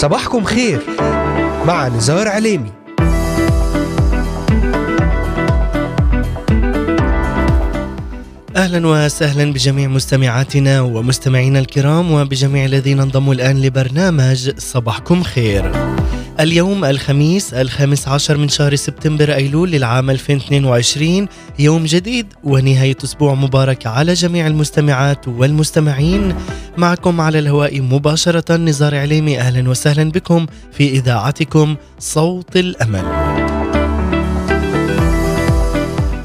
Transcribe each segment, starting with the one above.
صباحكم خير. مع نزار عليمي. أهلا وسهلا بجميع مستمعاتنا ومستمعينا الكرام وبجميع الذين انضموا الآن لبرنامج صباحكم خير. اليوم الخميس الخامس عشر من شهر سبتمبر أيلول للعام 2022 يوم جديد ونهاية أسبوع مبارك على جميع المستمعات والمستمعين. معكم على الهواء مباشرة نزار عليمي أهلا وسهلا بكم في إذاعتكم صوت الأمل.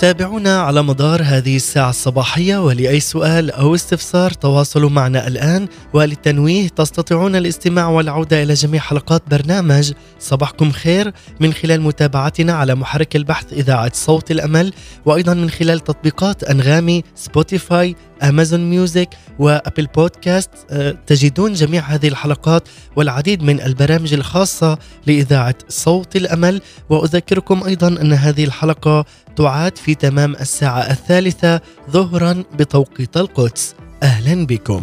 تابعونا على مدار هذه الساعة الصباحية ولأي سؤال أو استفسار تواصلوا معنا الآن. وللتنويه تستطيعون الاستماع والعودة إلى جميع حلقات برنامج صباحكم خير من خلال متابعتنا على محرك البحث إذاعة صوت الأمل وأيضا من خلال تطبيقات أنغامي Spotify Amazon Music و Apple Podcast أه، تجدون جميع هذه الحلقات والعديد من البرامج الخاصة لإذاعة صوت الأمل. وأذكركم أيضا أن هذه الحلقة تعاد في تمام الساعة الثالثة ظهرا بتوقيت القدس. أهلا بكم.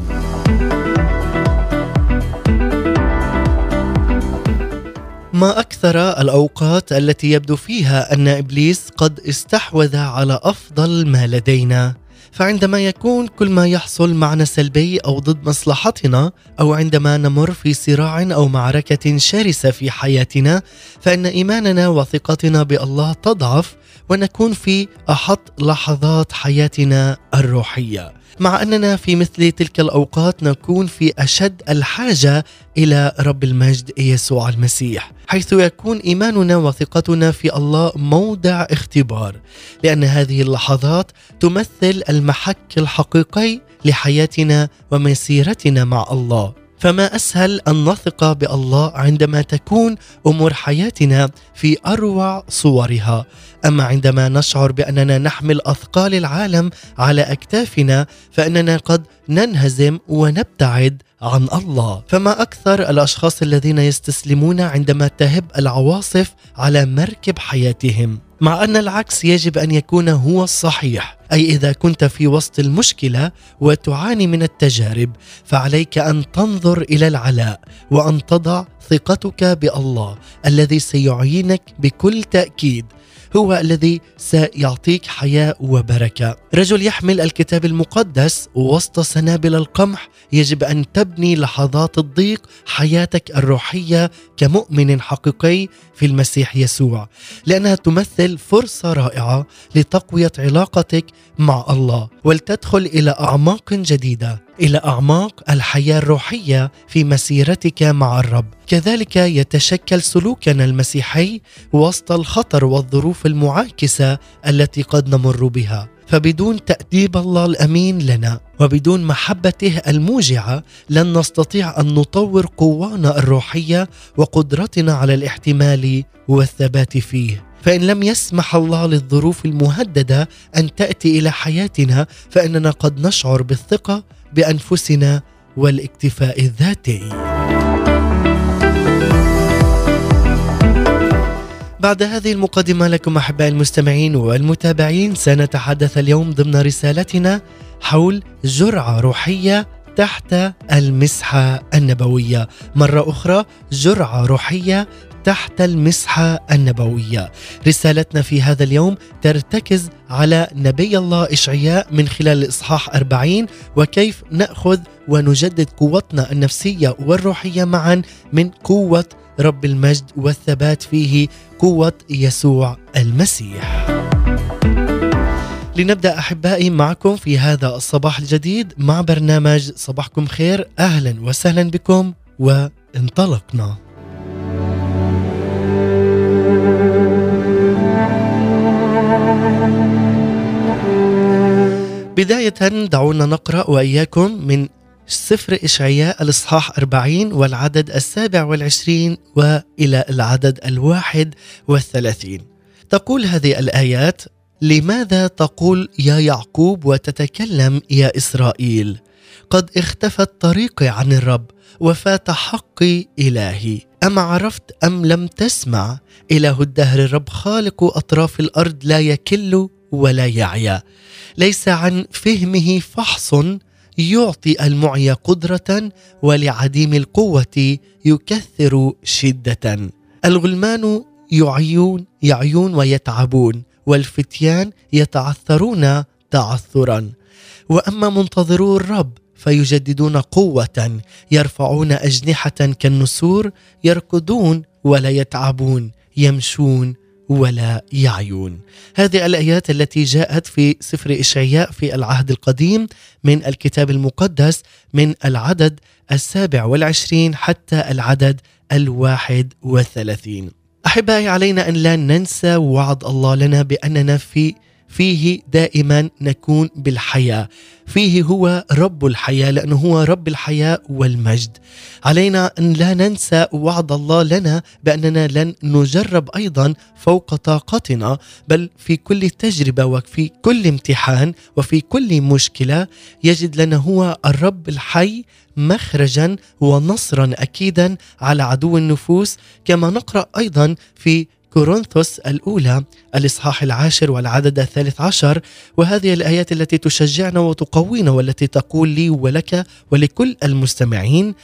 ما أكثر الأوقات التي يبدو فيها أن إبليس قد استحوذ على أفضل ما لدينا؟ فعندما يكون كل ما يحصل معنا سلبي أو ضد مصلحتنا أو عندما نمر في صراع أو معركة شرسة في حياتنا فإن إيماننا وثقتنا بالله تضعف ونكون في أحط لحظات حياتنا الروحية. مع أننا في مثل تلك الأوقات نكون في أشد الحاجة إلى رب المجد يسوع المسيح حيث يكون إيماننا وثقتنا في الله موضع اختبار لأن هذه اللحظات تمثل المحك الحقيقي لحياتنا ومسيرتنا مع الله. فما أسهل أن نثق بالله عندما تكون أمور حياتنا في أروع صورها. أما عندما نشعر بأننا نحمل أثقال العالم على أكتافنا فإننا قد ننهزم ونبتعد عن الله. فما أكثر الأشخاص الذين يستسلمون عندما تهب العواصف على مركب حياتهم؟ مع أن العكس يجب أن يكون هو الصحيح. أي إذا كنت في وسط المشكلة وتعاني من التجارب فعليك أن تنظر إلى العلاء وأن تضع ثقتك بألله الذي سيعينك بكل تأكيد. هو الذي سيعطيك حياة وبركة. رجل يحمل الكتاب المقدس وسط سنابل القمح يجب أن تبني لحظات الضيق حياتك الروحية كمؤمن حقيقي في المسيح يسوع، لأنها تمثل فرصة رائعة لتقوية علاقتك مع الله ولتدخل إلى أعماق جديدة إلى أعماق الحياة الروحية في مسيرتك مع الرب. كذلك يتشكل سلوكنا المسيحي وسط الخطر والظروف المعاكسة التي قد نمر بها. فبدون تأديب الله الأمين لنا وبدون محبته الموجعة لن نستطيع أن نطور قوانا الروحية وقدرتنا على الاحتمال والثبات فيه. فإن لم يسمح الله للظروف المهددة أن تأتي إلى حياتنا فإننا قد نشعر بالثقة بأنفسنا والاكتفاء الذاتي. بعد هذه المقدمة لكم أحبائي المستمعين والمتابعين سنتحدث اليوم ضمن رسالتنا حول جرعة روحية تحت المسحة النبوية. مرة أخرى جرعة روحية تحت المسحة النبوية. رسالتنا في هذا اليوم ترتكز على نبي الله إشعياء من خلال الإصحاح 40 وكيف نأخذ ونجدد قوتنا النفسية والروحية معا من قوة رب المجد والثبات فيه قوة يسوع المسيح. لنبدأ أحبائي معكم في هذا الصباح الجديد مع برنامج صباحكم خير. أهلا وسهلا بكم وانطلقنا. بداية دعونا نقرأ وإياكم من سفر إشعياء الإصحاح 40 والعدد السابع والعشرين وإلى العدد الواحد والثلاثين. تقول هذه الآيات لماذا تقول يا يعقوب وتتكلم يا إسرائيل؟ قد اختفت طريقي عن الرب وفات حقي إلهي. أما عرفت أم لم تسمع؟ إله الدهر الرب خالق أطراف الأرض لا يكل ولا يعيا. ليس عن فهمه فحص يعطي المعي قدرة ولعديم القوة يكثر شدة. الغلمان يعيون يعيون ويتعبون والفتيان يتعثرون تعثرا. وأما منتظرو الرب فيجددون قوة يرفعون أجنحة كالنسور يركضون ولا يتعبون يمشون ولا يعيون. هذه الآيات التي جاءت في سفر إشعياء في العهد القديم من الكتاب المقدس من العدد السابع والعشرين حتى العدد الواحد والثلاثين أحبائي علينا أن لا ننسى وعد الله لنا بأننا في فيه دائما نكون بالحياة. فيه هو رب الحياة لأنه هو رب الحياة والمجد. علينا أن لا ننسى وعد الله لنا بأننا لن نجرب أيضا فوق طاقتنا بل في كل تجربة وفي كل امتحان وفي كل مشكلة يجد لنا هو الرب الحي مخرجا ونصرا اكيدا على عدو النفوس كما نقرأ أيضا في كورنثوس الأولى الإصحاح العاشر والعدد الثالث عشر وهذه الآيات التي تشجعنا وتقوينا والتي تقول لي ولك ولكل المستمعين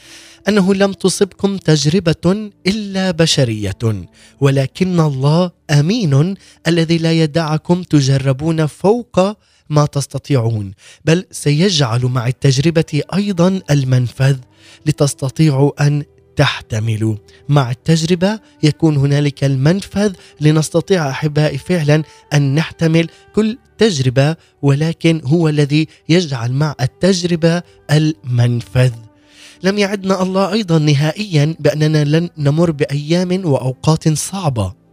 أنه لم تصبكم تجربة إلا بشرية ولكن الله أمين الذي لا يدعكم تجربون فوق ما تستطيعون بل سيجعل مع التجربة أيضا المنفذ لتستطيعوا أن تحتملوا مع التجربة يكون هنالك المنفذ لنستطيع أحبائي فعلا أن نحتمل كل تجربة ولكن هو الذي يجعل مع التجربة المنفذ. لم يعدنا الله أيضا نهائيا بأننا لن نمر بأيام وأوقات صعبة.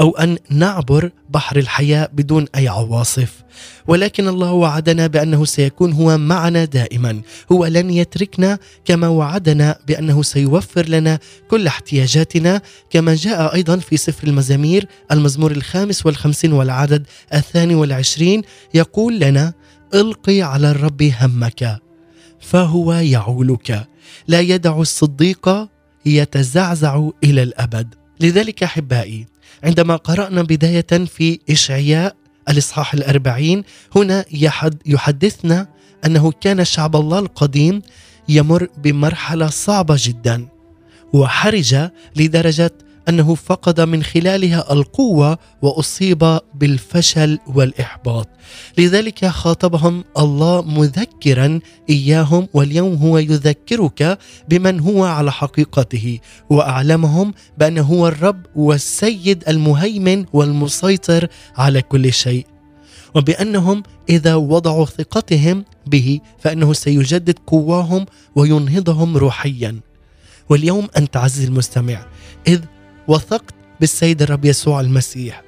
أو أن نعبر بحر الحياة بدون أي عواصف. ولكن الله وعدنا بأنه سيكون هو معنا دائما. هو لن يتركنا كما وعدنا بأنه سيوفر لنا كل احتياجاتنا كما جاء أيضا في سفر المزامير المزمور الخامس والخمسين والعدد الثاني والعشرين يقول لنا القي على الرب همك فهو يعولك. لا يدع الصديق يتزعزع إلى الأبد. لذلك أحبائي عندما قرأنا بداية في إشعياء الإصحاح الأربعين هنا يحدثنا أنه كان شعب الله القديم يمر بمرحلة صعبة جدا وحرج لدرجة أنه فقد من خلالها القوة وأصيب بالفشل والإحباط. لذلك خاطبهم الله مذكرا إياهم واليوم هو يذكرك بمن هو على حقيقته وأعلمهم بانه هو الرب والسيد المهيمن والمسيطر على كل شيء. وبأنهم إذا وضعوا ثقتهم به فإنه سيجدد قواهم وينهضهم روحيا. واليوم أنت عزيزي المستمع إذ وثقت بالسيد الرب يسوع المسيح.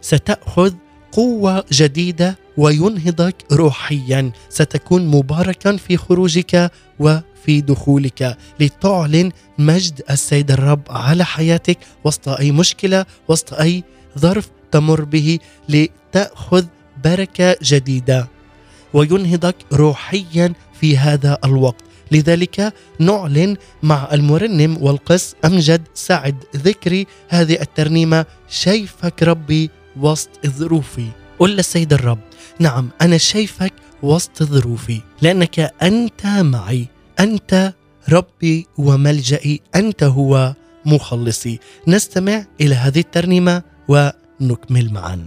ستأخذ قوة جديدة وينهضك روحيا. ستكون مباركا في خروجك وفي دخولك. لتعلن مجد السيد الرب على حياتك وسط أي مشكلة وسط أي ظرف تمر به. لتأخذ بركة جديدة وينهضك روحيا في هذا الوقت. لذلك نعلن مع المرنم والقس أمجد سعد ذكري هذه الترنيمة شايفك ربي وسط ظروفي. قل للسيد الرب نعم أنا شايفك وسط ظروفي لأنك أنت معي أنت ربي وملجئي أنت هو مخلصي. نستمع إلى هذه الترنيمة ونكمل معا.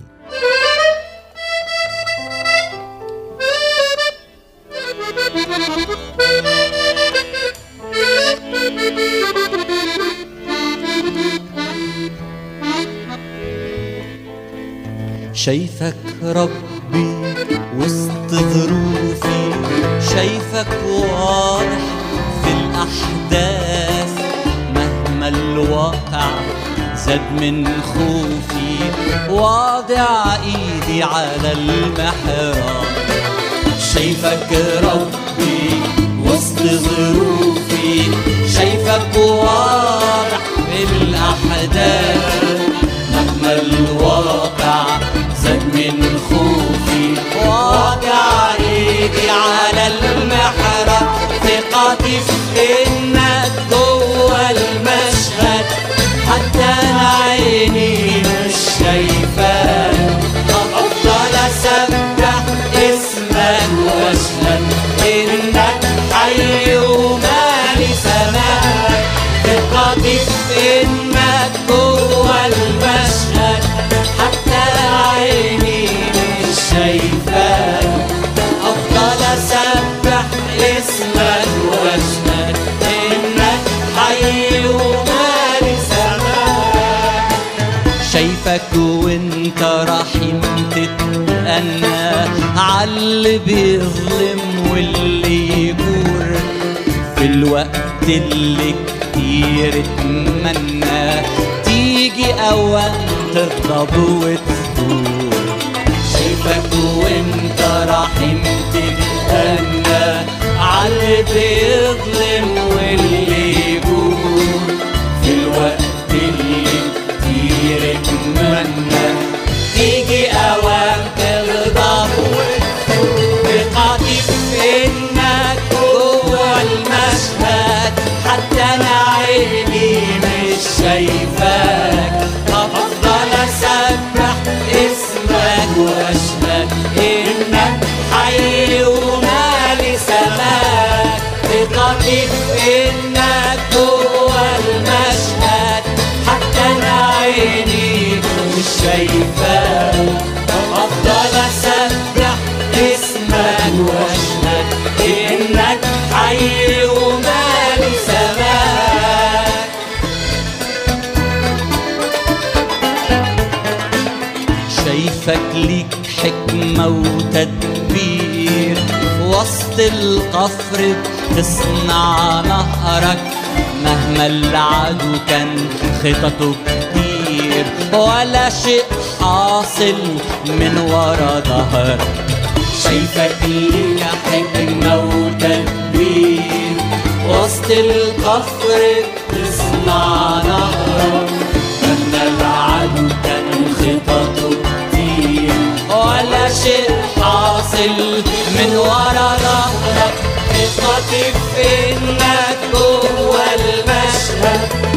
شايفك ربي وسط ظروفي شايفك واضح في الأحداث. مهما الواقع زاد من خوفي واضع إيدي على المحراب. شايفك ربي وسط ظروفي شايفك واضح في الأحداث. مهما الواقع من خوفي واضع ايدي على المحراب. ثقتي في انك جوه المشهد. حتى عيني مش شايفاك طب أفضل اسبح اسمك واشهد انك حي ومالي سماك ثقتي في انك شايفك وانت رحيم تتأنى عاللي بيظلم واللي يجور في الوقت اللي كتير اتمنى. تيجي اوام تغضب وتثور شايفك وانت رحيم تتأنى عاللي بيظلم وسط القفر بتصنع نهرك مهما العدو كان خططه كتير. ولا شيء حاصل من ورا ظهرك. شايفك ليك حكمة وتدبير وسط القفر بتصنع نهرك مهما العدو كان خططه كتير. ولا شيء حاصل من ورا ظهرك ثقتي في إنك جوه المشهد.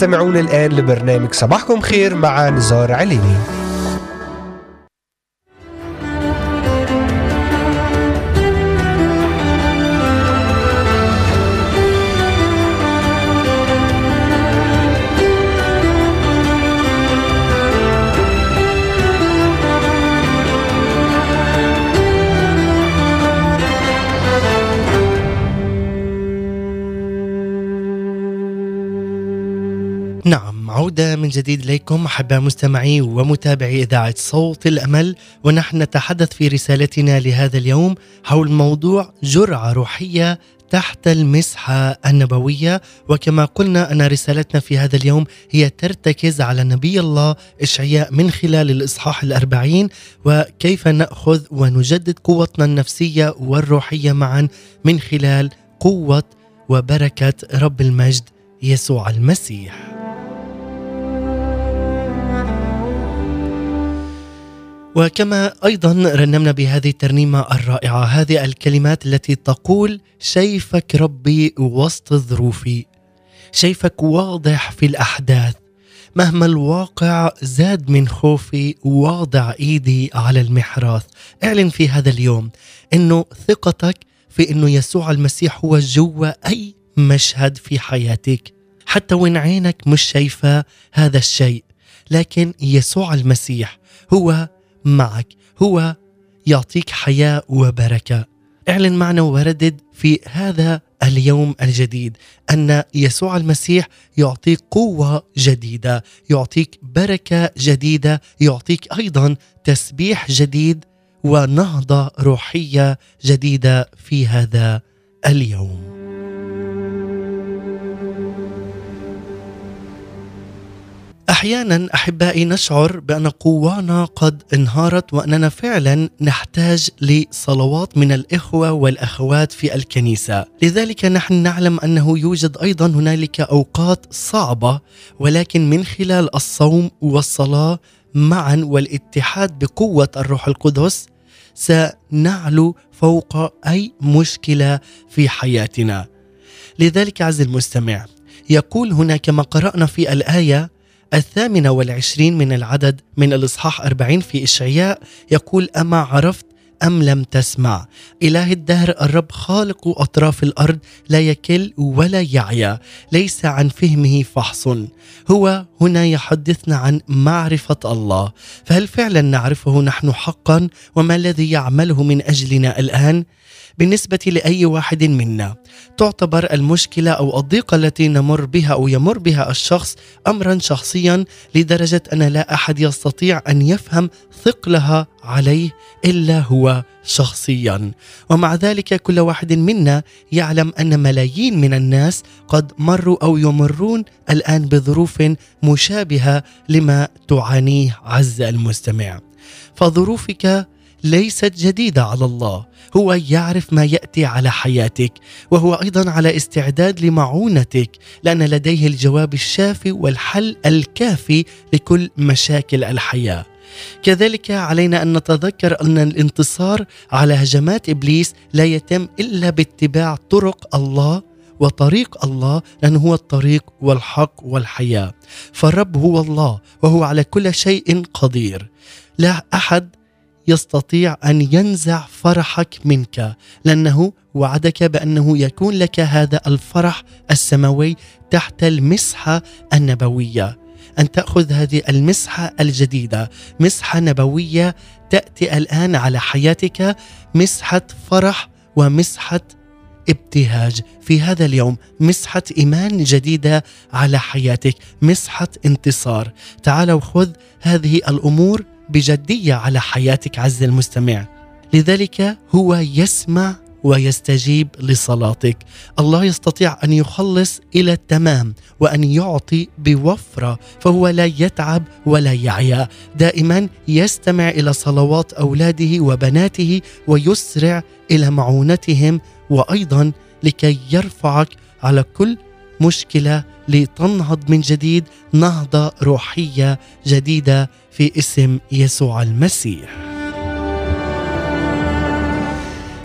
تستمعون الآن لبرنامج صباحكم خير مع نزار عليمي عودة من جديد إليكم أحباء مستمعي ومتابعي إذاعة صوت الأمل ونحن نتحدث في رسالتنا لهذا اليوم حول موضوع جرعة روحية تحت المسحة النبوية. وكما قلنا أن رسالتنا في هذا اليوم هي ترتكز على نبي الله إشعياء من خلال الإصحاح الأربعين وكيف نأخذ ونجدد قوتنا النفسية والروحية معا من خلال قوة وبركة رب المجد يسوع المسيح. وكما أيضا رنمنا بهذه الترنيمة الرائعة هذه الكلمات التي تقول شايفك ربي وسط ظروفي شايفك واضح في الأحداث مهما الواقع زاد من خوفي واضع إيدي على المحراث. اعلن في هذا اليوم إنه ثقتك في إنه يسوع المسيح هو جوا أي مشهد في حياتك. حتى وين عينك مش شايفة هذا الشيء لكن يسوع المسيح هو معك هو يعطيك حياة وبركة اعلن معنا وردد في هذا اليوم الجديد أن يسوع المسيح يعطيك قوة جديدة، يعطيك بركة جديدة، يعطيك أيضا تسبيح جديد ونهضة روحية جديدة في هذا اليوم. أحيانا أحبائي نشعر بأن قوانا قد انهارت وأننا فعلا نحتاج لصلوات من الإخوة والأخوات في الكنيسة، لذلك نحن نعلم أنه يوجد أيضا هنالك أوقات صعبة ولكن من خلال الصوم والصلاة معا والاتحاد بقوة الروح القدس سنعلو فوق أي مشكلة في حياتنا. لذلك عز المستمع يقول هنا كما قرأنا في الآية الثامنة والعشرين من العدد من الإصحاح أربعين في إشعياء يقول أما عرفت أم لم تسمع؟ إله الدهر الرب خالق أطراف الأرض لا يكل ولا يعيا ليس عن فهمه فحص. هو هنا يحدثنا عن معرفة الله. فهل فعلا نعرفه نحن حقا؟ وما الذي يعمله من أجلنا الآن؟ بالنسبة لأي واحد منا. تعتبر المشكلة أو الضيقة التي نمر بها أو يمر بها الشخص أمرا شخصيا لدرجة أن لا أحد يستطيع أن يفهم ثقلها عليه إلا هو شخصيا. ومع ذلك كل واحد منا يعلم أن ملايين من الناس قد مروا أو يمرون الآن بظروف مشابهة لما تعانيه عز المستمع. فظروفك ليست جديدة على الله. هو يعرف ما يأتي على حياتك وهو أيضا على استعداد لمعونتك لأن لديه الجواب الشافي والحل الكافي لكل مشاكل الحياة. كذلك علينا أن نتذكر أن الانتصار على هجمات إبليس لا يتم إلا باتباع طرق الله وطريق الله لأنه هو الطريق والحق والحياة. فالرب هو الله وهو على كل شيء قدير. لا أحد يستطيع أن ينزع فرحك منك لأنه وعدك بأنه يكون لك هذا الفرح السماوي تحت المسحة النبوية. أن تأخذ هذه المسحة الجديدة مسحة نبوية تأتي الآن على حياتك مسحة فرح ومسحة ابتهاج. في هذا اليوم مسحة إيمان جديدة على حياتك مسحة انتصار. تعال وخذ هذه الأمور بجدية على حياتك عز المستمع. لذلك هو يسمع ويستجيب لصلاتك. الله يستطيع أن يخلص إلى التمام وأن يعطي بوفرة فهو لا يتعب ولا يعيا. دائما يستمع إلى صلوات أولاده وبناته ويسرع إلى معونتهم وأيضا لكي يرفعك على كل مشكلة لتنهض من جديد نهضة روحية جديدة في اسم يسوع المسيح.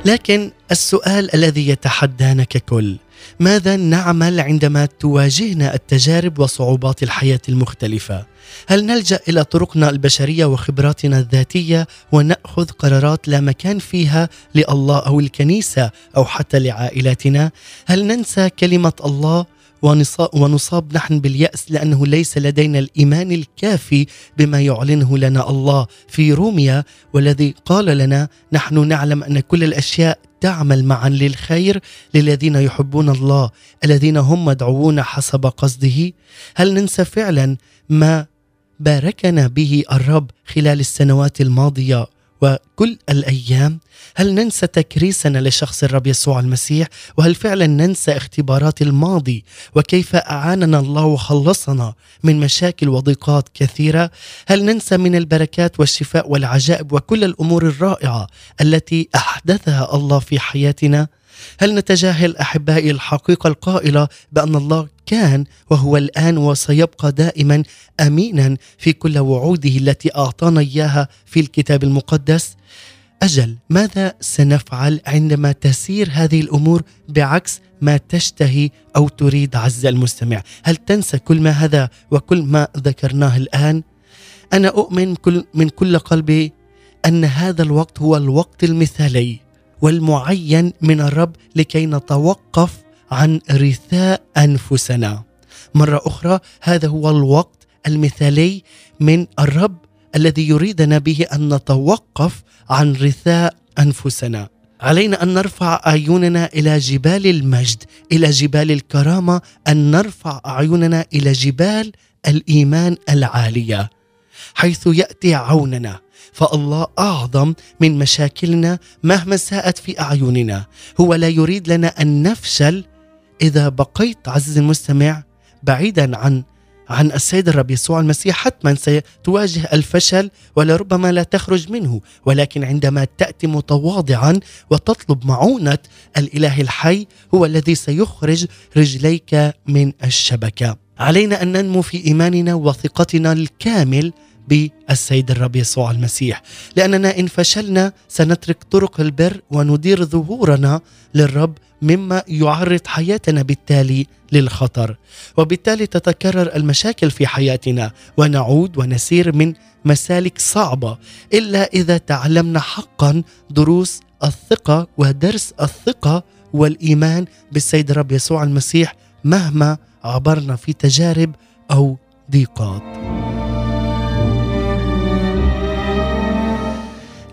لكن السؤال الذي يتحدانا ككل ماذا نعمل عندما تواجهنا التجارب وصعوبات الحياة المختلفة هل نلجأ إلى طرقنا البشرية وخبراتنا الذاتية ونأخذ قرارات لا مكان فيها لله أو الكنيسة أو حتى لعائلاتنا هل ننسى كلمة الله ونصاب نحن باليأس لأنه ليس لدينا الإيمان الكافي بما يعلنه لنا الله. في روميا والذي قال لنا نحن نعلم أن كل الأشياء تعمل معا للخير للذين يحبون الله الذين هم مدعوون حسب قصده. هل ننسى فعلا ما باركنا به الرب خلال السنوات الماضية؟ وكل الأيام هل ننسى تكريسنا لشخص الرب يسوع المسيح؟ وهل فعلا ننسى اختبارات الماضي؟ وكيف أعاننا الله وخلصنا من مشاكل وضيقات كثيرة؟ هل ننسى من البركات والشفاء والعجائب وكل الأمور الرائعة التي أحدثها الله في حياتنا؟ هل نتجاهل أحبائي الحقيقة القائلة بأن الله كان وهو الآن وسيبقى دائما امينا في كل وعوده التي أعطانا إياها في الكتاب المقدس. أجل ماذا سنفعل عندما تسير هذه الأمور بعكس ما تشتهي أو تريد عز المستمع؟ هل تنسى كل ما هذا وكل ما ذكرناه الآن؟ أنا أؤمن كل من كل قلبي أن هذا الوقت هو الوقت المثالي والمعين من الرب لكي نتوقف عن رثاء أنفسنا. مرة أخرى هذا هو الوقت المثالي من الرب الذي يريدنا به أن نتوقف عن رثاء أنفسنا. علينا أن نرفع أعيننا إلى جبال المجد إلى جبال الكرامة أن نرفع أعيننا إلى جبال الإيمان العالية. حيث يأتي عوننا فالله أعظم من مشاكلنا مهما ساءت في أعيننا. هو لا يريد لنا أن نفشل إذا بقيت عزيزي المستمع بعيدا عن عن السيد الرب يسوع المسيح حتما ستواجه الفشل ولربما لا تخرج منه ولكن عندما تأتي متواضعا وتطلب معونة الإله الحي هو الذي سيخرج رجليك من الشبكة. علينا أن ننمو في إيماننا وثقتنا الكامل بالسيد الرب يسوع المسيح. لأننا إن فشلنا سنترك طرق البر وندير ظهورنا للرب مما يعرض حياتنا بالتالي للخطر. وبالتالي تتكرر المشاكل في حياتنا ونعود ونسير من مسالك صعبة إلا إذا تعلمنا حقا دروس الثقة ودرس الثقة والإيمان بالسيد الرب يسوع المسيح مهما عبرنا في تجارب أو ضيقات.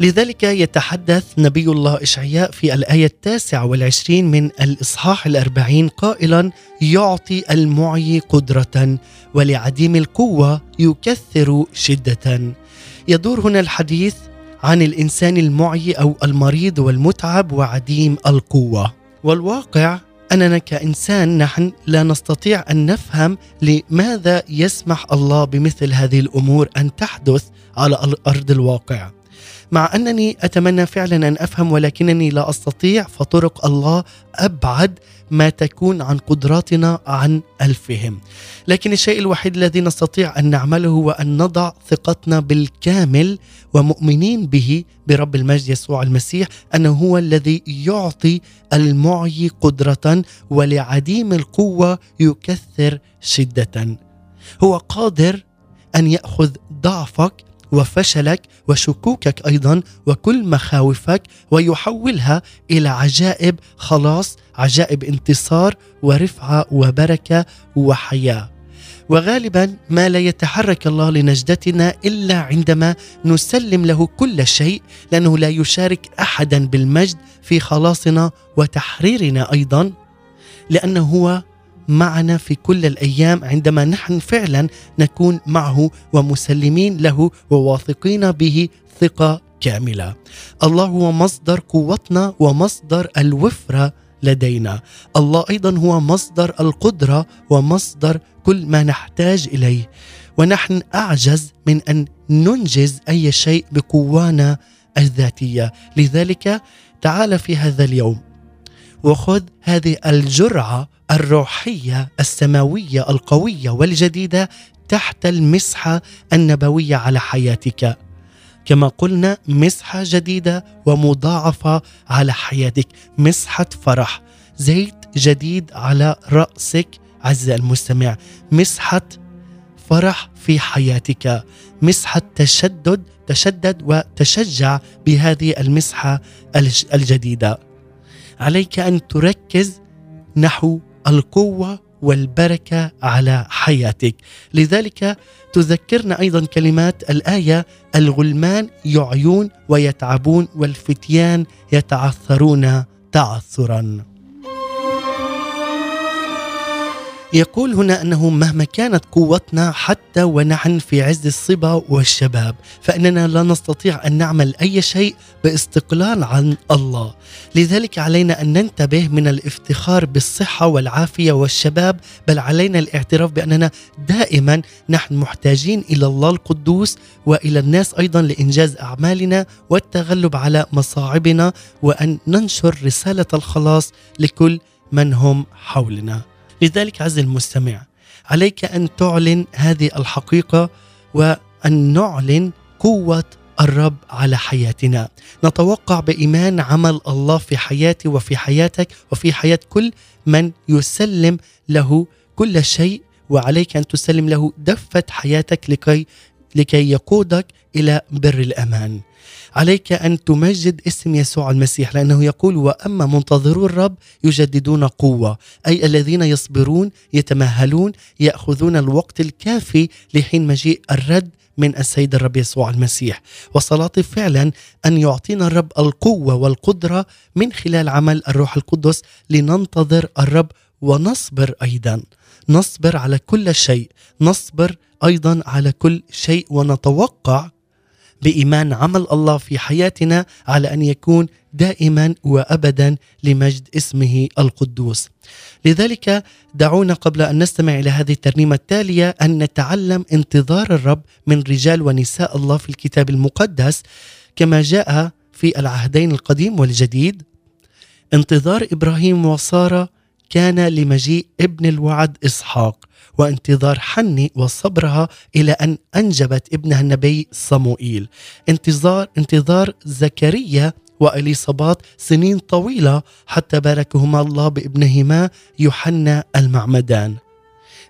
لذلك يتحدث نبي الله إشعياء في الآية التاسعة والعشرين من الإصحاح الأربعين قائلا يعطي المعي قدرة ولعديم القوة يكثر شدة. يدور هنا الحديث عن الإنسان المعي أو المريض والمتعب وعديم القوة. والواقع أننا كإنسان نحن لا نستطيع أن نفهم لماذا يسمح الله بمثل هذه الأمور أن تحدث على أرض الواقع. مع أنني أتمنى فعلا أن أفهم ولكنني لا أستطيع فطرق الله أبعد ما تكون عن قدراتنا عن ألفهم. لكن الشيء الوحيد الذي نستطيع أن نعمله هو أن نضع ثقتنا بالكامل ومؤمنين به برب المجد يسوع المسيح أنه هو الذي يعطي المعي قدرة ولعديم القوة يكثر شدة. هو قادر أن يأخذ ضعفك وفشلك وشكوكك أيضا وكل مخاوفك ويحولها إلى عجائب. خلاص عجائب انتصار ورفعة وبركة وحياة. وغالبا ما لا يتحرك الله لنجدتنا إلا عندما نسلم له كل شيء لأنه لا يشارك احدا بالمجد في خلاصنا وتحريرنا أيضا لأنه هو معنا في كل الأيام عندما نحن فعلا نكون معه ومسلمين له وواثقين به ثقة كامله. الله هو مصدر قوتنا ومصدر الوفرة لدينا. الله أيضا هو مصدر القدرة ومصدر كل ما نحتاج إليه. ونحن أعجز من أن ننجز أي شيء بقوانا الذاتية، لذلك تعال في هذا اليوم وخذ هذه الجرعة الروحية السماوية القوية والجديدة تحت المسحة النبوية على حياتك. كما قلنا مسحة جديدة ومضاعفة على حياتك مسحة فرح زيت جديد على رأسك عز المستمع مسحة فرح في حياتك مسحة تشدد تشدد وتشجع بهذه المسحة الجديدة. عليك أن تركز نحو القوة والبركة على حياتك. لذلك تذكرنا أيضا كلمات الآية الغلمان يعيون ويتعبون والفتيان يتعثرون تعثرا. يقول هنا أنه مهما كانت قوتنا حتى ونحن في عز الصبا والشباب فإننا لا نستطيع أن نعمل أي شيء باستقلال عن الله. لذلك علينا أن ننتبه من الافتخار بالصحة والعافية والشباب بل علينا الاعتراف بأننا دائما نحن محتاجين إلى الله القدوس وإلى الناس أيضا لإنجاز أعمالنا والتغلب على مصاعبنا وأن ننشر رسالة الخلاص لكل من هم حولنا. لذلك عز المستمع عليك أن تعلن هذه الحقيقة وأن نعلن قوة الرب على حياتنا نتوقع بإيمان عمل الله في حياتي وفي حياتك وفي حياة كل من يسلم له كل شيء وعليك أن تسلم له دفة حياتك لكي لكي يقودك إلى بر الأمان. عليك أن تمجد اسم يسوع المسيح لأنه يقول وأما منتظرو الرب يجددون قوة أي الذين يصبرون يتمهلون يأخذون الوقت الكافي لحين مجيء الرد من السيد الرب يسوع المسيح. وصلاتي فعلا أن يعطينا الرب القوة والقدرة من خلال عمل الروح القدس لننتظر الرب ونصبر أيضا. نصبر على كل شيء نصبر أيضا على كل شيء ونتوقع بإيمان عمل الله في حياتنا على أن يكون دائما وابدا لمجد اسمه القدوس. لذلك دعونا قبل أن نستمع إلى هذه الترنيمة التالية أن نتعلم انتظار الرب من رجال ونساء الله في الكتاب المقدس كما جاء في العهدين القديم والجديد. انتظار إبراهيم وسارة كان لمجيء ابن الوعد إسحاق وانتظار حني وصبرها إلى أن أنجبت ابنها النبي صموئيل. انتظار انتظار زكريا وإليصابات سنين طويلة حتى باركهما الله بابنهما يوحنا المعمدان.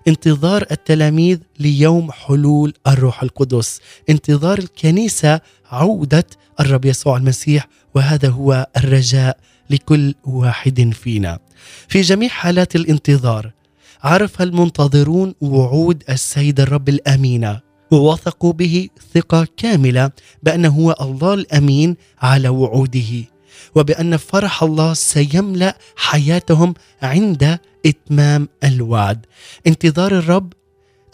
انتظار التلاميذ ليوم حلول الروح القدس. انتظار الكنيسة عودة الرب يسوع المسيح وهذا هو الرجاء لكل واحد فينا. في جميع حالات الانتظار عرف المنتظرون وعود السيد الرب الأمينة ووثقوا به ثقة كاملة بانه هو الله الأمين على وعوده وبأن فرح الله سيملأ حياتهم عند إتمام الوعد. انتظار الرب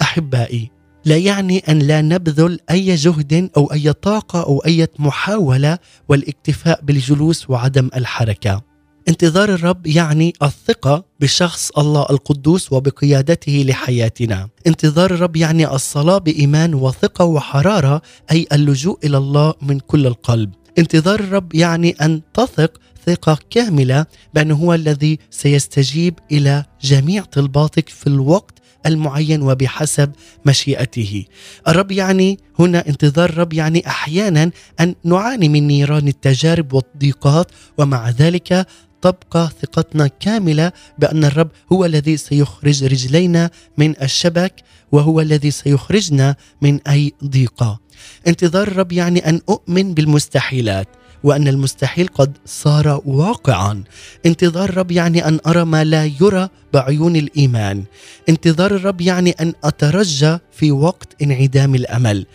أحبائي لا يعني أن لا نبذل أي جهد أو أي طاقة أو أي محاولة والإكتفاء بالجلوس وعدم الحركة. انتظار الرب يعني الثقة بشخص الله القدوس وبقيادته لحياتنا. انتظار الرب يعني الصلاة بإيمان وثقة وحرارة أي اللجوء إلى الله من كل القلب. انتظار الرب يعني أن تثق ثقة كاملة بأنه هو الذي سيستجيب إلى جميع طلباتك في الوقت المعين وبحسب مشيئته. الرب يعني هنا انتظار الرب يعني أحيانا أن نعاني من نيران التجارب والضيقات ومع ذلك تبقى ثقتنا كاملة بأن الرب هو الذي سيخرج رجلينا من الشبك وهو الذي سيخرجنا من أي ضيقة. انتظار الرب يعني أن أؤمن بالمستحيلات وأن المستحيل قد صار واقعا. انتظار الرب يعني أن أرى ما لا يرى بعيون الإيمان. انتظار الرب يعني أن أترجى في وقت انعدام الأمل.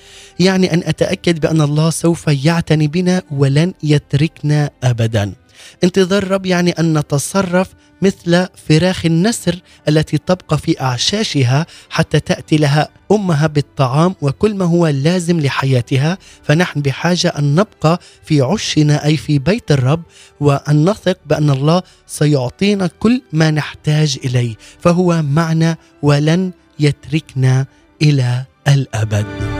يعني أن أتأكد بأن الله سوف يعتني بنا ولن يتركنا ابدا. انتظار الرب يعني أن نتصرف مثل فراخ النسر التي تبقى في أعشاشها حتى تأتي لها أمها بالطعام وكل ما هو لازم لحياتها فنحن بحاجة أن نبقى في عشنا أي في بيت الرب وأن نثق بأن الله سيعطينا كل ما نحتاج إليه فهو معنا ولن يتركنا إلى الأبد.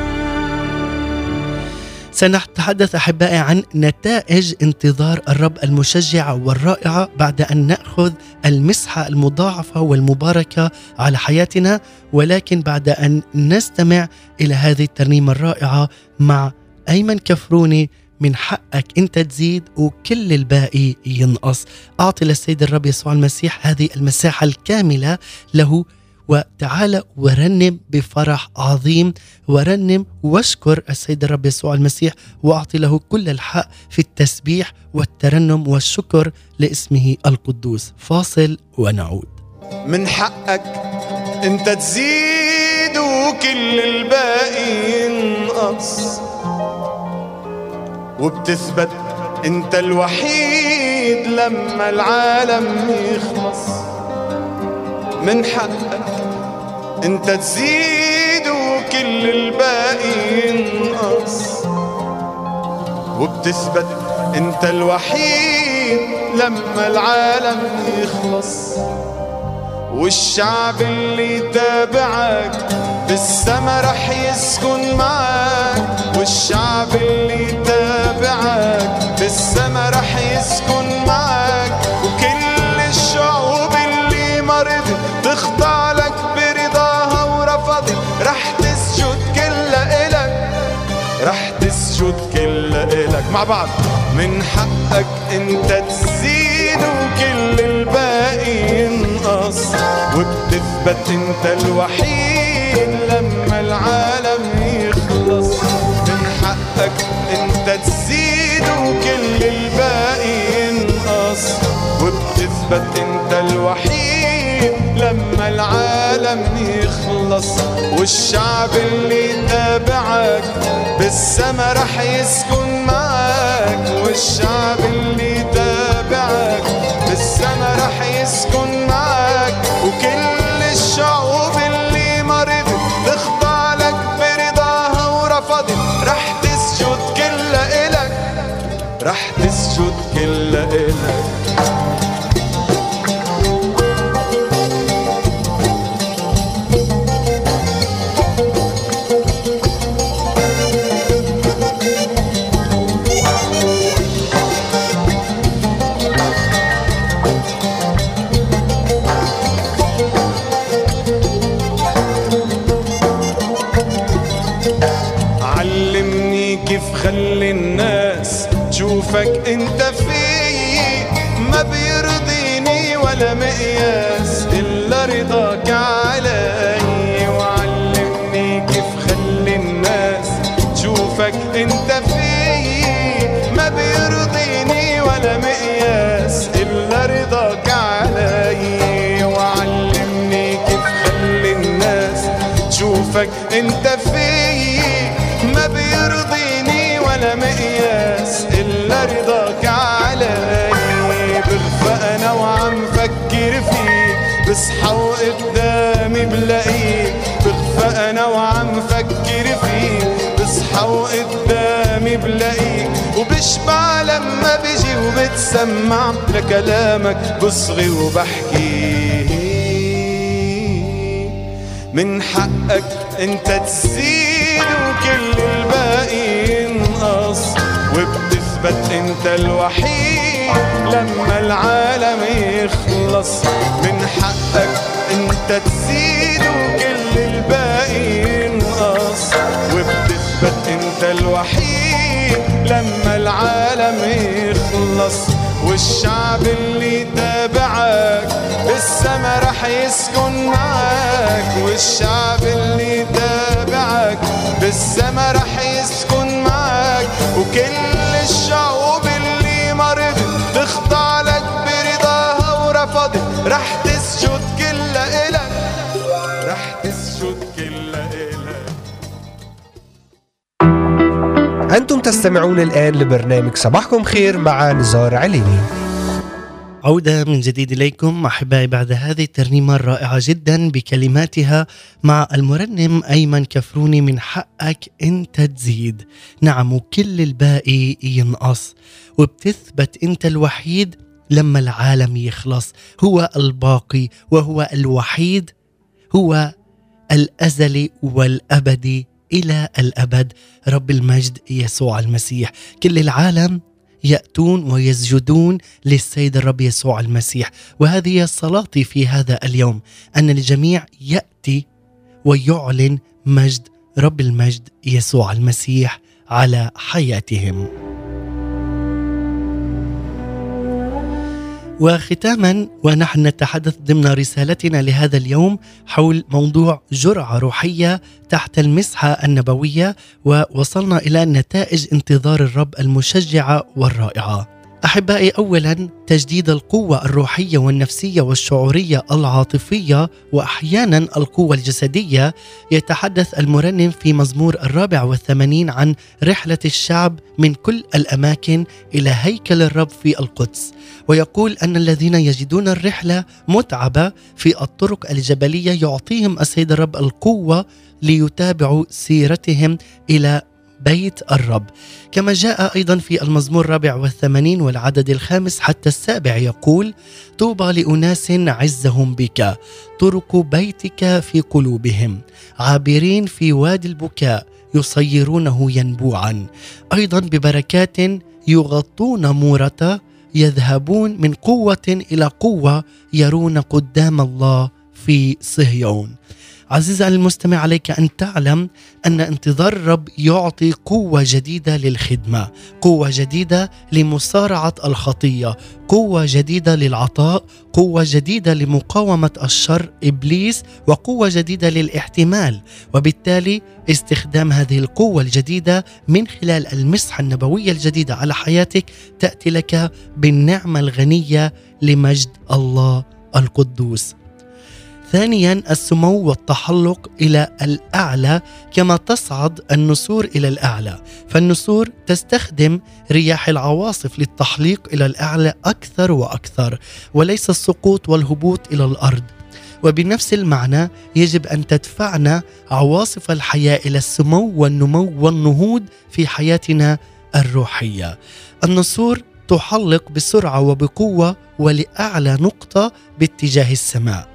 سنتحدث أحبائي عن نتائج انتظار الرب المشجعه والرائعة بعد أن نأخذ المسحة المضاعفة والمباركة على حياتنا ولكن بعد أن نستمع إلى هذه الترنيمة الرائعة مع أيمن كفروني من حقك انت تزيد وكل الباقي ينقص. أعطي للسيد الرب يسوع المسيح هذه المساحة الكاملة له وتعال ورنم بفرح عظيم. ورنم واشكر السيد الرب يسوع المسيح واعطي له كل الحق في التسبيح والترنم والشكر لاسمه القدوس. فاصل ونعود. من حقك انت تزيد وكل الباقي ينقص. وبتثبت انت الوحيد لما العالم يخلص. من حقك انت تزيد وكل الباقي ينقص. وبتثبت انت الوحيد لما العالم يخلص. والشعب اللي تابعك بالسما رح يسكن معك والشعب اللي تابعك بالسما رح يسكن معك بتسجد كلها إلك مع بعض. من حقك أنت تزيد وكل الباقي ينقص وبتثبت أنت الوحيد لما العالم يخلص. من حقك أنت تزيد وكل الباقي ينقص وبتثبت أنت الوحيد يخلص والشعب اللي تابعك بالسما رح يسكن معك والشعب اللي تابعك بالسما رح يسكن معك وكل الشعوب اللي مرضت تخضع لك برضاها ورفضت رح تسجد كلها إلك رح تسجد كلها إلك. بصحى وقدامي بلاقيك وبشبع لما بيجي وبتسمع لكلامك بصغي وبحكي. من حقك انت تزيد وكل الباقي ينقص وبتثبت انت الوحيد لما العالم يخلص. من حقك انت تزيد وكل الباقي ينقص وبتثبت انت الوحيد لما العالم يخلص. والشعب اللي تابعك بالسما رح يسكن معك والشعب اللي تابعك بالسما رح يسكن معك وكل الشعوب اللي مرضت تخضع لك برضاها ورفضت. رح تسجد أنتم تستمعون الآن لبرنامج صباحكم خير مع نزار عليني عودة من جديد إليكم أحبائي بعد هذه الترنيمة الرائعة جدا بكلماتها مع المرنم أيمن كفروني من حقك أنت تزيد. نعم وكل الباقي ينقص. وبتثبت أنت الوحيد لما العالم يخلص. هو الباقي وهو الوحيد هو الأزلي والأبدي. إلى الأبد. رب المجد يسوع المسيح. كل العالم يأتون ويسجدون للسيد الرب يسوع المسيح. وهذه صلاتي في هذا اليوم. أن الجميع يأتي ويعلن مجد رب المجد يسوع المسيح على حياتهم. وختاما ونحن نتحدث ضمن رسالتنا لهذا اليوم حول موضوع جرعة روحية تحت المسحة النبوية ووصلنا إلى نتائج انتظار الرب المشجعة والرائعة. أحبائي اولا تجديد القوة الروحية والنفسية والشعورية العاطفية واحيانا القوة الجسدية. يتحدث المرنم في مزمور الرابع والثمانين عن رحلة الشعب من كل الأماكن إلى هيكل الرب في القدس. ويقول أن الذين يجدون الرحلة متعبة في الطرق الجبلية يعطيهم السيد الرب القوة ليتابعوا سيرتهم إلى بيت الرب. كما جاء أيضا في المزمور الرابع والثمانين والعدد الخامس حتى السابع يقول طوبى لأناس عزهم بك طرق بيتك في قلوبهم عابرين في وادي البكاء يصيرونه ينبوعا. أيضا ببركات يغطون مورته يذهبون من قوة إلى قوة يرون قدام الله في صهيون. عزيزي المستمع عليك أن تعلم أن انتظار الرب يعطي قوة جديدة للخدمة، قوة جديدة لمصارعة الخطية، قوة جديدة للعطاء، قوة جديدة لمقاومة الشر إبليس، وقوة جديدة للاحتمال، وبالتالي استخدام هذه القوة الجديدة من خلال المسحة النبوية الجديدة على حياتك تأتي لك بالنعمة الغنية لمجد الله القدوس. ثانيا السمو والتحلق إلى الأعلى كما تصعد النسور إلى الأعلى. فالنسور تستخدم رياح العواصف للتحليق إلى الأعلى أكثر وأكثر وليس السقوط والهبوط إلى الأرض. وبنفس المعنى يجب أن تدفعنا عواصف الحياة إلى السمو والنمو والنهوض في حياتنا الروحية. النسور تحلق بسرعة وبقوة ولأعلى نقطة باتجاه السماء.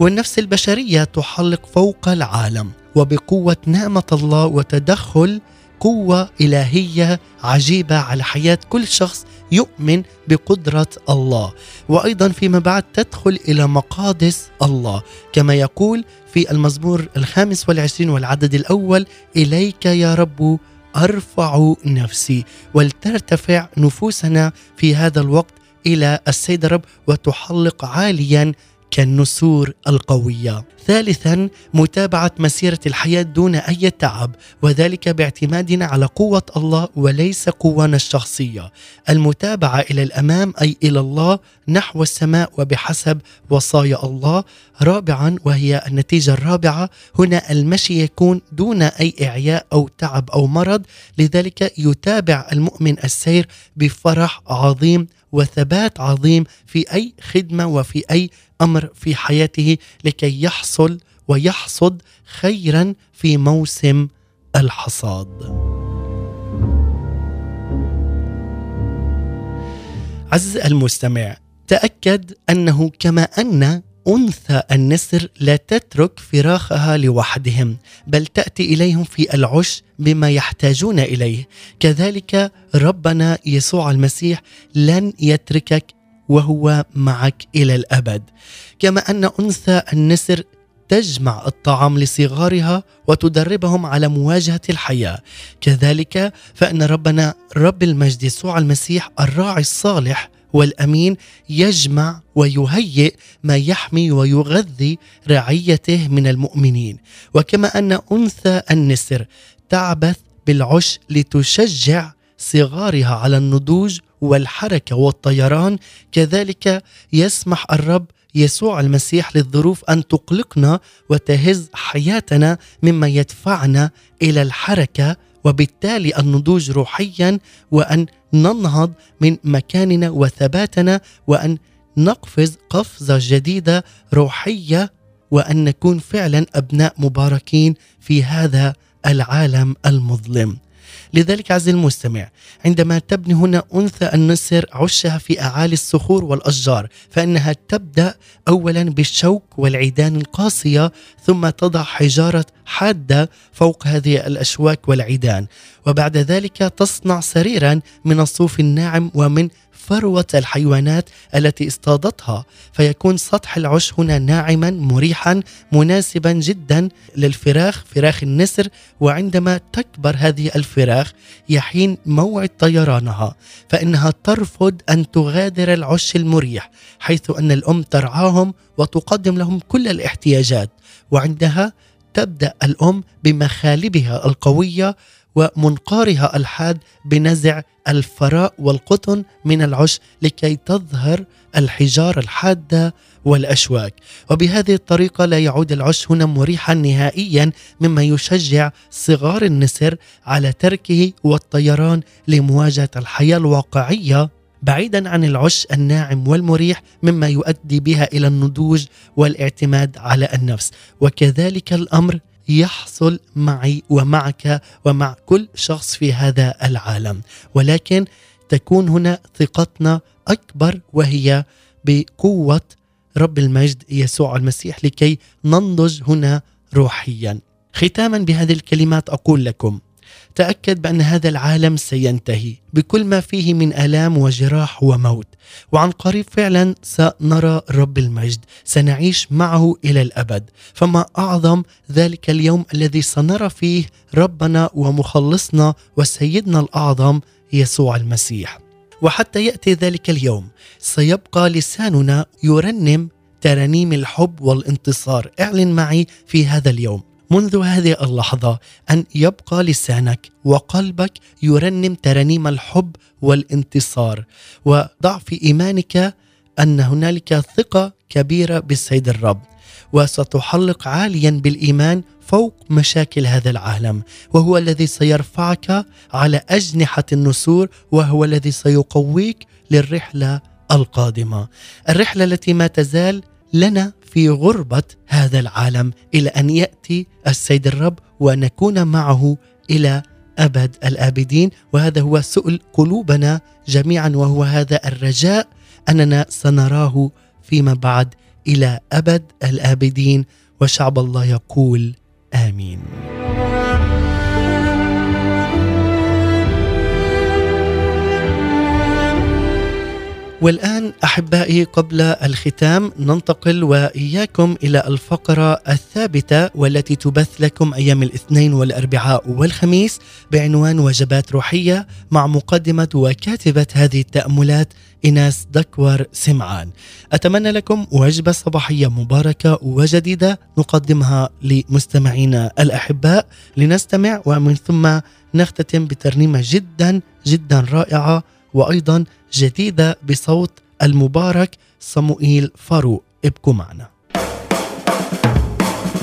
والنفس البشرية تحلق فوق العالم وبقوة نعمة الله وتدخل قوة إلهية عجيبة على حياة كل شخص يؤمن بقدرة الله. وأيضا فيما بعد تدخل إلى مقادس الله. كما يقول في المزمور الخامس والعشرين والعدد الأول إليك يا رب أرفع نفسي. ولترتفع نفوسنا في هذا الوقت إلى السيد الرب وتحلق عاليا كالنسور القوية. ثالثا متابعة مسيرة الحياة دون أي تعب وذلك باعتمادنا على قوة الله وليس قوانا الشخصية. المتابعة إلى الأمام أي إلى الله نحو السماء وبحسب وصايا الله. رابعا وهي النتيجة الرابعة هنا المشي يكون دون أي إعياء أو تعب أو مرض لذلك يتابع المؤمن السير بفرح عظيم وثبات عظيم في أي خدمة وفي أي أمر في حياته لكي يحصل ويحصد خيرا في موسم الحصاد. عز المستمع تأكد أنه كما أن أنثى النسر لا تترك فراخها لوحدهم بل تأتي إليهم في العش بما يحتاجون إليه كذلك ربنا يسوع المسيح لن يتركك وهو معك إلى الأبد. كما أن أنثى النسر تجمع الطعام لصغارها وتدربهم على مواجهة الحياة. كذلك فإن ربنا رب المجد يسوع المسيح الراعي الصالح والأمين يجمع ويهيئ ما يحمي ويغذي رعيته من المؤمنين. وكما أن أنثى النسر تعبث بالعش لتشجع صغارها على النضوج والحركة والطيران كذلك يسمح الرب يسوع المسيح للظروف أن تقلقنا وتهز حياتنا مما يدفعنا إلى الحركة وبالتالي النضوج روحيا وأن ننهض من مكاننا وثباتنا وأن نقفز قفزة جديدة روحية وأن نكون فعلا أبناء مباركين في هذا العالم المظلم. لذلك عز المستمع عندما تبني هنا أنثى النسر عشها في أعالي الصخور والأشجار فإنها تبدأ أولا بالشوك والعيدان القاسية ثم تضع حجارة حادة فوق هذه الأشواك والعيدان. وبعد ذلك تصنع سريرا من الصوف الناعم ومن فروة الحيوانات التي اصطادتها. فيكون سطح العش هنا ناعما مريحا مناسبا جدا للفراخ فراخ النسر. وعندما تكبر هذه الفراخ يحين موعد طيرانها. فإنها ترفض أن تغادر العش المريح حيث أن الأم ترعاهم وتقدم لهم كل الاحتياجات. وعندها تبدأ الأم بمخالبها القوية ومنقارها الحاد بنزع الفراء والقطن من العش لكي تظهر الحجار الحادة والأشواك. وبهذه الطريقة لا يعود العش هنا مريحا نهائيا مما يشجع صغار النسر على تركه والطيران لمواجهة الحياة الواقعية بعيدا عن العش الناعم والمريح مما يؤدي بها إلى النضوج والاعتماد على النفس. وكذلك الأمر يحصل معي ومعك ومع كل شخص في هذا العالم. ولكن تكون هنا ثقتنا أكبر وهي بقوة رب المجد يسوع المسيح لكي ننضج هنا روحيا. ختاما بهذه الكلمات أقول لكم تأكد بأن هذا العالم سينتهي بكل ما فيه من آلام وجراح وموت. وعن قريب فعلا سنرى رب المجد سنعيش معه إلى الأبد. فما أعظم ذلك اليوم الذي سنرى فيه ربنا ومخلصنا وسيدنا الأعظم يسوع المسيح. وحتى يأتي ذلك اليوم سيبقى لساننا يرنم ترانيم الحب والانتصار. اعلن معي في هذا اليوم. منذ هذه اللحظة أن يبقى لسانك وقلبك يرنم ترانيم الحب والانتصار. وضع في إيمانك أن هنالك ثقة كبيرة بالسيد الرب. وستحلق عاليا بالإيمان فوق مشاكل هذا العالم. وهو الذي سيرفعك على أجنحة النسور وهو الذي سيقويك للرحلة القادمة. الرحلة التي ما تزال لنا في غربة هذا العالم إلى أن يأتي السيد الرب ونكون معه إلى أبد الآبدين. وهذا هو سؤل قلوبنا جميعا وهو هذا الرجاء أننا سنراه فيما بعد إلى أبد الآبدين. وشعب الله يقول آمين. والآن أحبائي قبل الختام ننتقل وإياكم إلى الفقرة الثابتة والتي تبث لكم أيام الاثنين والأربعاء والخميس بعنوان وجبات روحية مع مقدمة وكاتبة هذه التأملات إناس دكور سمعان. أتمنى لكم وجبة صباحية مباركة وجديدة نقدمها لمستمعينا الأحباء. لنستمع ومن ثم نختتم بترنيمة جدا جدا رائعة وأيضا جديدة بصوت المبارك صموئيل فاروق. ابقوا معنا.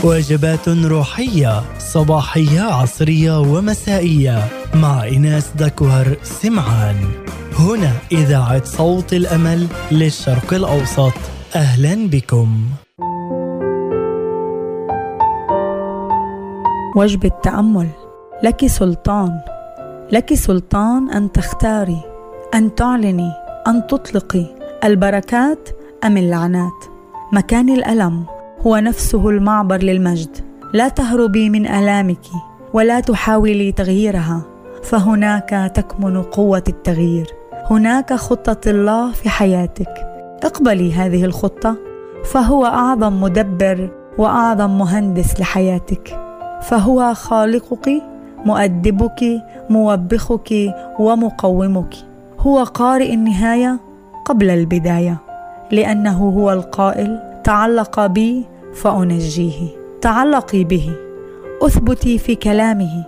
وجبات روحية صباحية عصرية ومسائية مع إناس دكوهر سمعان. هنا إذاعة صوت الأمل للشرق الأوسط. أهلا بكم. وجبة تأمل لك سلطان. لك سلطان أن تختاري. أن تعلني أن تطلقي البركات أم اللعنات؟ مكان الألم هو نفسه المعبر للمجد. لا تهربي من آلامك ولا تحاولي تغييرها. فهناك تكمن قوة التغيير. هناك خطة الله في حياتك. اقبلي هذه الخطة. فهو أعظم مدبر وأعظم مهندس لحياتك. فهو خالقك مؤدبك موبخك ومقومك. هو قارئ النهاية قبل البداية لأنه هو القائل تعلق بي فأنجيه تعلقي به أثبتي في كلامه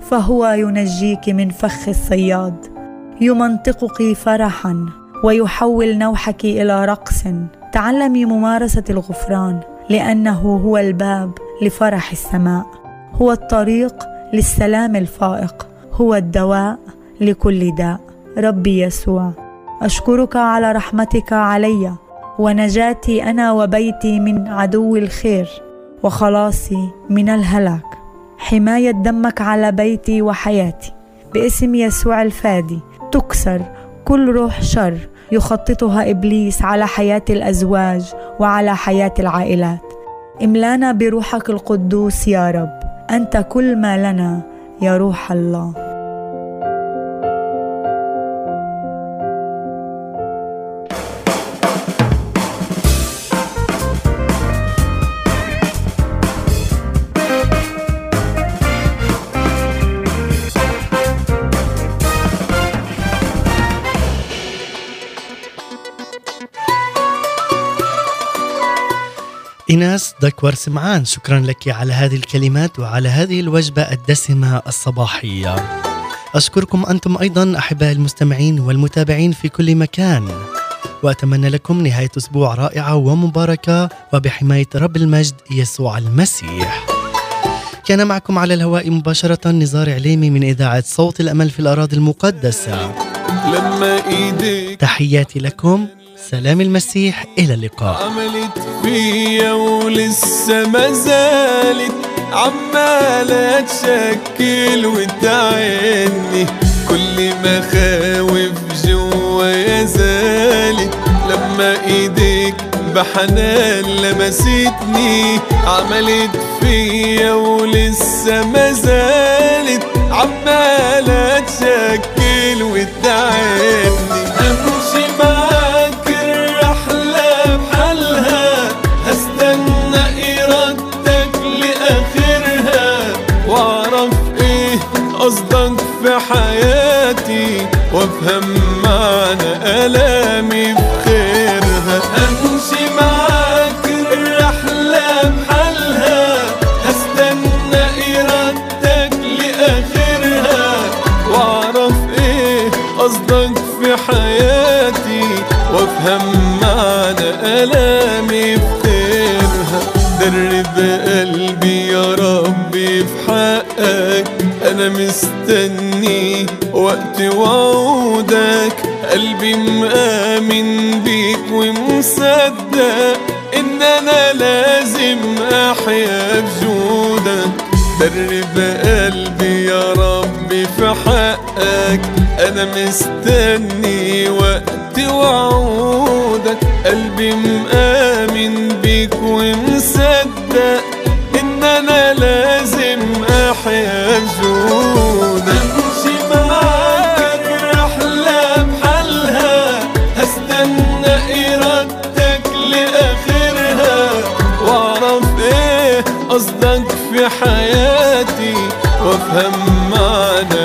فهو ينجيك من فخ الصياد يمنطقك فرحا ويحول نوحك إلى رقص تعلمي ممارسة الغفران لأنه هو الباب لفرح السماء هو الطريق للسلام الفائق هو الدواء لكل داء. ربي يسوع. أشكرك على رحمتك علي ونجاتي أنا وبيتي من عدو الخير وخلاصي من الهلاك. حماية دمك على بيتي وحياتي. باسم يسوع الفادي تكسر كل روح شر يخططها إبليس على حياة الأزواج وعلى حياة العائلات. املانا بروحك القدوس يا رب. أنت كل ما لنا يا روح الله. إيناس دكور سمعان شكرا لك على هذه الكلمات وعلى هذه الوجبة الدسمة الصباحية. أشكركم أنتم أيضا أحباء المستمعين والمتابعين في كل مكان. وأتمنى لكم نهاية أسبوع رائعة ومباركة وبحماية رب المجد يسوع المسيح. كان معكم على الهواء مباشرة نزار عليمي من إذاعة صوت الأمل في الأراضي المقدسة. لما إيديك تحياتي لكم. سلام المسيح إلى اللقاء. عملت فيا ولسه ما زالت عمالة تشكل وتعني كل مخاوف جوايا زالت لما إيديك بحنان لمستني. عملت فيا ولسه ما زالت عمالة تشكل وتعبني أنا مستني وقت وعودك قلبي مآمن بيك ومصدق إن أنا لازم أحيا بجودك. درب قلبي يا ربي في حقك. أنا مستني وقت وعودك قلبي مآمن بيك ومصدق وافهم معنى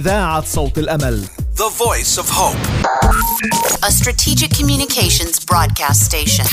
إذاعة صوت الأمل The voice of hope. a strategic communications broadcast station.